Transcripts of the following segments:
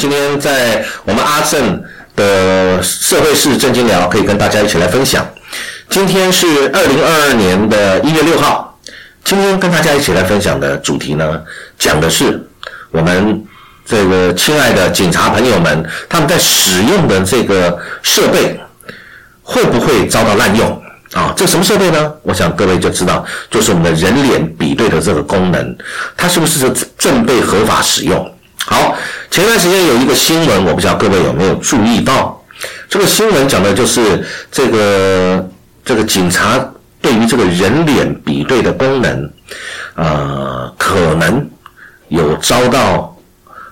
今天在我们阿正的社会事正经聊，可以跟大家一起来分享。今天是二零二二年的一月六号，今天跟大家一起来分享的主题呢，讲的是我们这个亲爱的警察朋友们，他们在使用的这个设备会不会遭到滥用？啊，这什么设备呢？我想各位就知道，就是我们的人脸比对的这个功能，它是不是正被合法使用？好，前段时间有一个新闻，我不知道各位有没有注意到，这个新闻讲的就是这个这个警察对于这个人脸比对的功能，呃，可能有遭到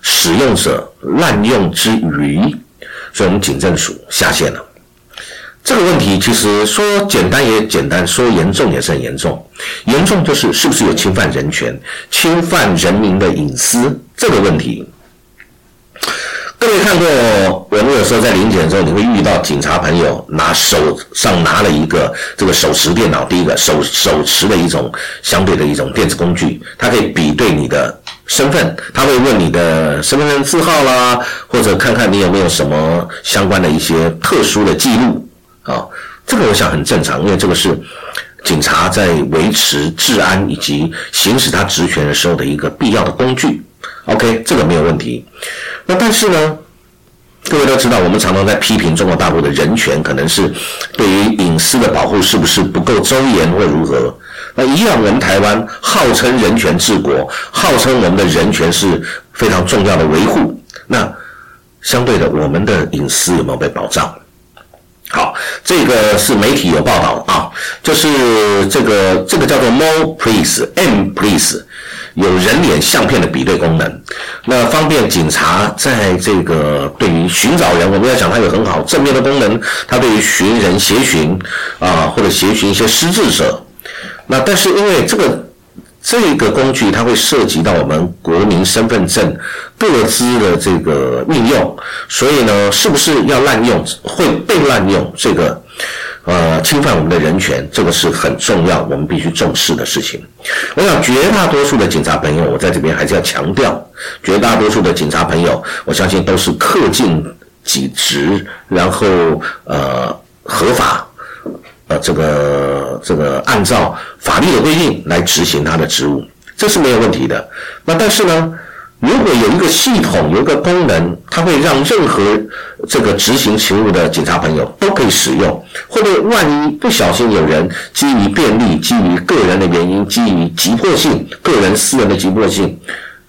使用者滥用之余，所以我们警政署下线了。这个问题其实说简单也简单，说严重也是很严重。严重就是是不是有侵犯人权、侵犯人民的隐私这个问题。各位看过，我们有时候在临检的时候，你会遇到警察朋友拿手上拿了一个这个手持电脑，第一个手手持的一种相对的一种电子工具，它可以比对你的身份，他会问你的身份证字号啦，或者看看你有没有什么相关的一些特殊的记录。啊，这个我想很正常，因为这个是警察在维持治安以及行使他职权的时候的一个必要的工具。OK，这个没有问题。那但是呢，各位都知道，我们常常在批评中国大陆的人权，可能是对于隐私的保护是不是不够周延或如何？那一样，我们台湾号称人权治国，号称我们的人权是非常重要的维护。那相对的，我们的隐私有没有被保障？好，这个是媒体有报道啊，就是这个这个叫做 More Please M Please，有人脸相片的比对功能，那方便警察在这个对于寻找人，我们要讲它有很好正面的功能，它对于寻人协寻啊，或者协寻一些失智者，那但是因为这个。这个工具它会涉及到我们国民身份证各资的这个运用，所以呢，是不是要滥用，会被滥用？这个呃，侵犯我们的人权，这个是很重要，我们必须重视的事情。我想绝大多数的警察朋友，我在这边还是要强调，绝大多数的警察朋友，我相信都是恪尽己职，然后呃合法。呃，这个这个按照法律的规定来执行他的职务，这是没有问题的。那但是呢，如果有一个系统，有一个功能，它会让任何这个执行勤务的警察朋友都可以使用，或者万一不小心有人基于便利、基于个人的原因、基于急迫性、个人私人的急迫性，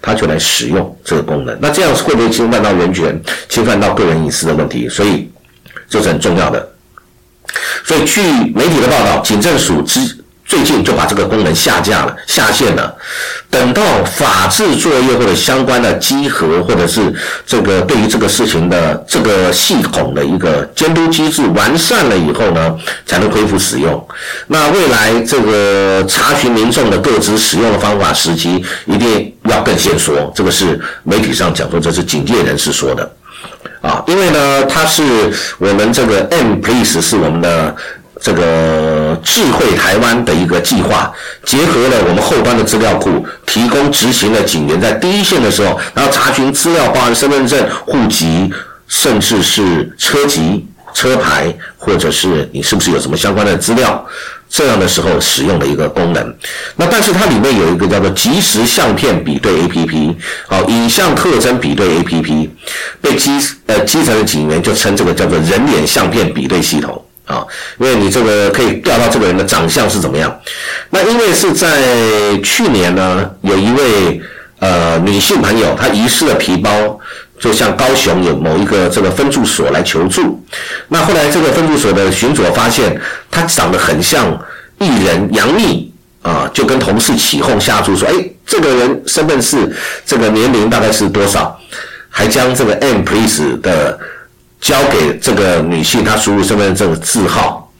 他就来使用这个功能，那这样会不会侵犯到人权、侵犯到个人隐私的问题？所以这是很重要的。所以，据媒体的报道，警政署之最近就把这个功能下架了、下线了。等到法制作业或者相关的稽核，或者是这个对于这个事情的这个系统的一个监督机制完善了以后呢，才能恢复使用。那未来这个查询民众的各自使用的方法时机，一定要更先说。这个是媒体上讲说，这是警界人士说的。啊，因为呢，它是我们这个 M Police 是我们的这个智慧台湾的一个计划，结合了我们后端的资料库，提供执行的警员在第一线的时候，然后查询资料，包含身份证、户籍，甚至是车籍、车牌，或者是你是不是有什么相关的资料。这样的时候使用的一个功能，那但是它里面有一个叫做即时相片比对 A P P，好，影像特征比对 A P P，基呃基层的警员就称这个叫做人脸相片比对系统啊，因为你这个可以调到这个人的长相是怎么样。那因为是在去年呢，有一位呃女性朋友她遗失了皮包。就向高雄有某一个这个分驻所来求助，那后来这个分驻所的巡佐发现他长得很像艺人杨幂啊，就跟同事起哄下注说，哎，这个人身份是这个年龄大概是多少，还将这个 M Please 的交给这个女性，她输入身份证字号，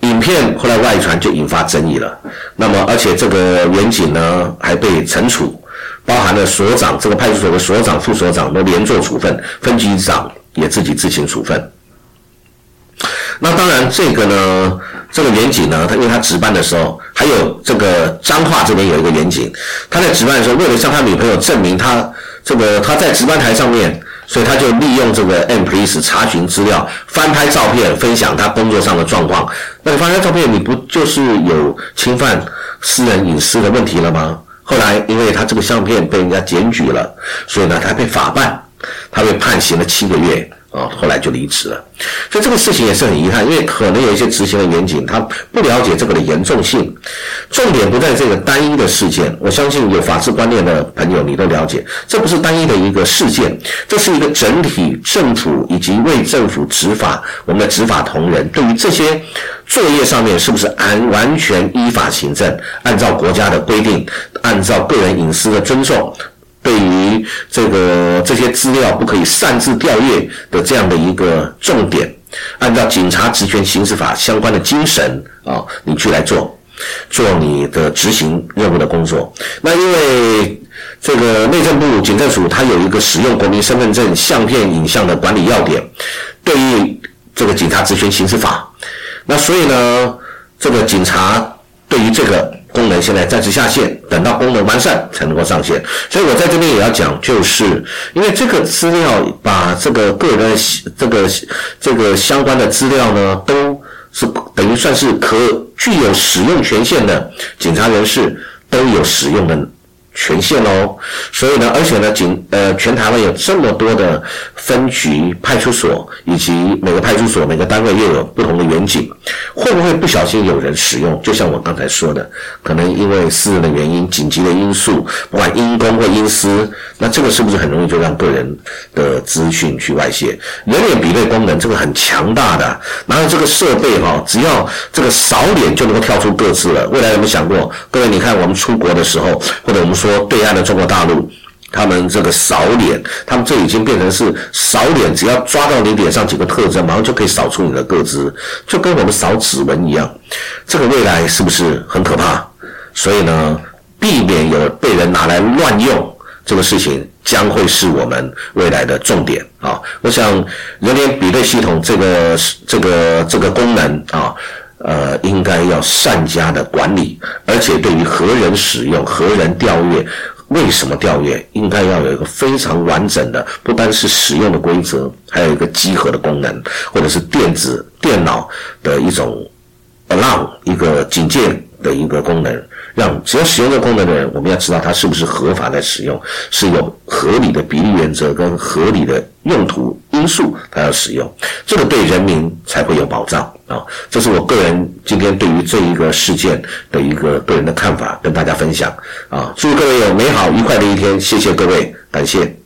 影片后来外传就引发争议了。那么而且这个远警呢还被惩处。包含了所长，这个派出所的所长、副所长都连坐处分，分局长也自己自行处分。那当然，这个呢，这个远警呢，他因为他值班的时候，还有这个彰化这边有一个远警，他在值班的时候，为了向他女朋友证明他这个他在值班台上面所以他就利用这个 M Police 查询资料、翻拍照片、分享他工作上的状况。那你翻拍照片，你不就是有侵犯私人隐私的问题了吗？后来因为他这个相片被人家检举了，所以呢，他被法办，他被判刑了七个月。啊，后来就离职了，所以这个事情也是很遗憾，因为可能有一些执行的远景，他不了解这个的严重性。重点不在这个单一的事件，我相信有法治观念的朋友你都了解，这不是单一的一个事件，这是一个整体政府以及为政府执法，我们的执法同仁对于这些作业上面是不是按完全依法行政，按照国家的规定，按照个人隐私的尊重。对于这个这些资料不可以擅自调阅的这样的一个重点，按照警察职权行使法相关的精神啊，你去来做，做你的执行任务的工作。那因为这个内政部警政署它有一个使用国民身份证相片影像的管理要点，对于这个警察职权行使法，那所以呢，这个警察对于这个。功能现在暂时下线，等到功能完善才能够上线。所以我在这边也要讲，就是因为这个资料把这个个人这个这个相关的资料呢，都是等于算是可具有使用权限的警察人士都有使用的。权限喽，所以呢，而且呢，警呃，全台湾有这么多的分局、派出所，以及每个派出所、每个单位又有不同的远景，会不会不小心有人使用？就像我刚才说的，可能因为私人的原因、紧急的因素，不管因公或因私，那这个是不是很容易就让个人的资讯去外泄？人脸比对功能这个很强大的，然后这个设备哈，只要这个扫脸就能够跳出各自了。未来有没有想过？各位，你看我们出国的时候，或者我们。说对岸的中国大陆，他们这个扫脸，他们这已经变成是扫脸，只要抓到你脸上几个特征，马上就可以扫出你的个资，就跟我们扫指纹一样。这个未来是不是很可怕？所以呢，避免有被人拿来乱用这个事情，将会是我们未来的重点啊！我想人脸比对系统这个这个这个功能啊。呃，应该要善加的管理，而且对于何人使用、何人调阅、为什么调阅，应该要有一个非常完整的，不单是使用的规则，还有一个集合的功能，或者是电子电脑的一种 alarm 一个警戒的一个功能。让只要使用这个功能的人，我们要知道他是不是合法在使用，是有合理的比例原则跟合理的用途因素，他要使用，这个对人民才会有保障啊！这是我个人今天对于这一个事件的一个个人的看法，跟大家分享啊！祝各位有美好愉快的一天，谢谢各位，感谢。